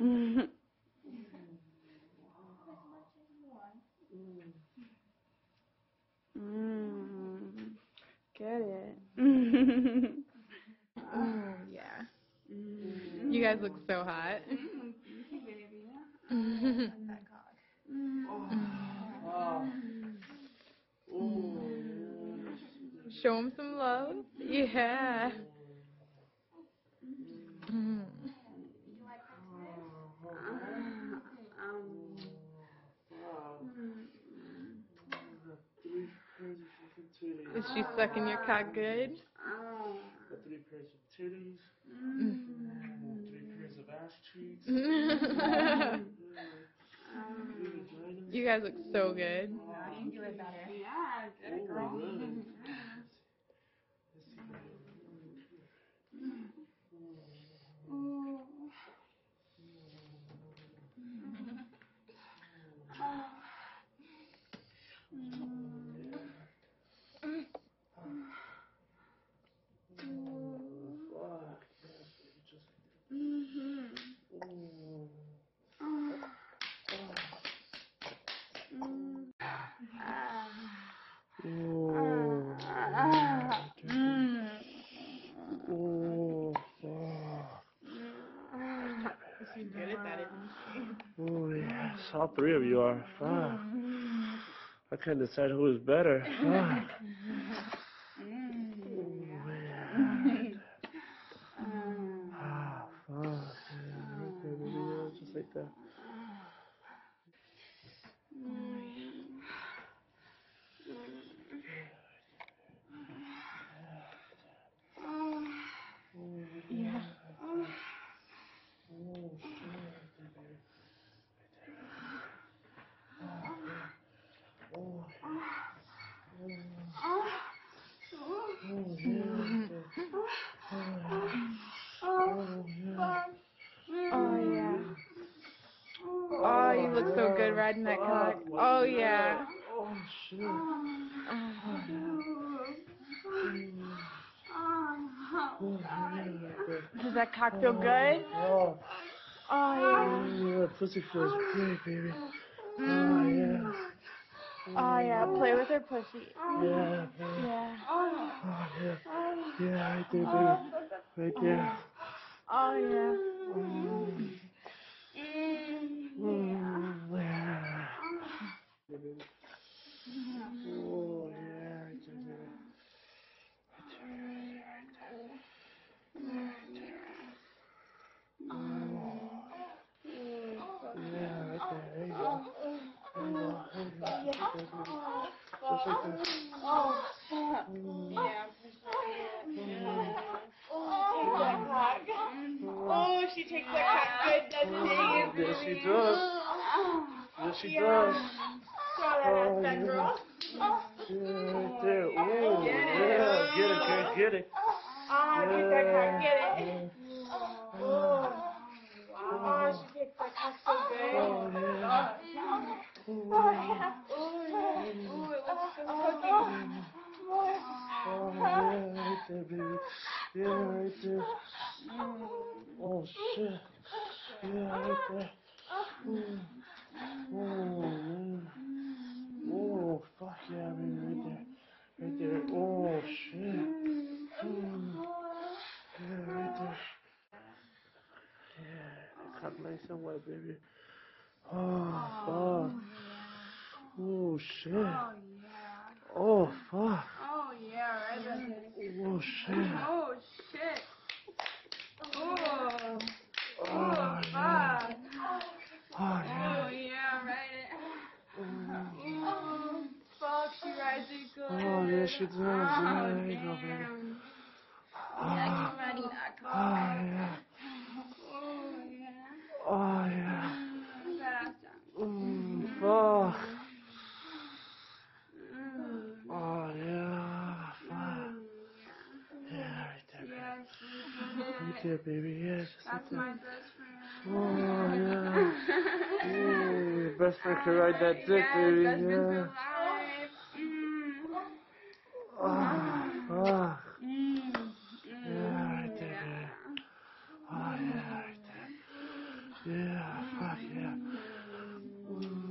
mm. Mm. Get it. Oh yeah. You guys look so hot. Show him some love. Yeah. She sucking your cock good? Got three pairs of titties. Mm. Three pairs of ass cheeks. you guys look so good. Yeah, get it, Oh, girl. really? Fuck. Just. Ooh. Ooh. Mm. Ooh. Fuck. She's good at that, isn't Oh yes, all three of you are. Fuck. I couldn't decide who was better. Fuck. Oh. Ah, fuck. Baby, yeah, just like that. Oh, shit, baby. Oh, oh, yeah. Oh. Oh, you look so good riding that cock. Oh yeah. Oh, shit. Oh. Does that cock feel good? Oh, Oh yeah, pussy feels great, baby. Oh, yeah. Oh yeah. Play with her pussy. Yeah. Yeah. Oh, yeah. Yeah, right there, baby. Right there. Oh yeah. Mm, yeah. Baby. Oh, yeah, right there, baby. Right there, right there, right there. Right there. Oh. Yeah, right there. There you go. There you go. There you go. Just like that, baby. Just like that. Oh, she takes that cock good, doesn't she? Yes, she does. Yes, she does. Oh, that yeah. girl. Yeah, right there. Ooh, yeah. Get it, kid. Get it. Ah, get that cock, get it. Yeah. Oh, wow, she takes that cock so good. Oh, yeah. Oh, yeah. Ooh, it looks so cookie. Oh, yeah, right there, baby. Yeah, right there. Oh, shit. Yeah, right. Mm. Oh. Oh, fuck yeah, baby, right there. Right there. Oh, shit. Mm. Yeah, right there. Yeah, cut nice and wet, baby. Oh, fuck. Oh, shit. Oh, fuck. Oh, yeah, right there. Oh, shit. Oh, shit. Oh, Oh, oh, yeah. fuck. Oh, yeah. Oh, yeah, right. Oh, fuck, she rides it good. Oh, yeah, she does. Yeah, there you go, baby. damn. Yeah, Ah, keep riding that oh, yeah. Oh, yeah. Oh, yeah. Mm, fuck. Oh, yeah. Fuck. Yeah, right there, baby. yeah, Right there, baby. Yeah, just like That's that. my best friend. Oh, yeah. Ooh, your best friend can ride that dick, baby. best friends for Yeah. life. Mm. Oh, fuck. Yeah. Ooh.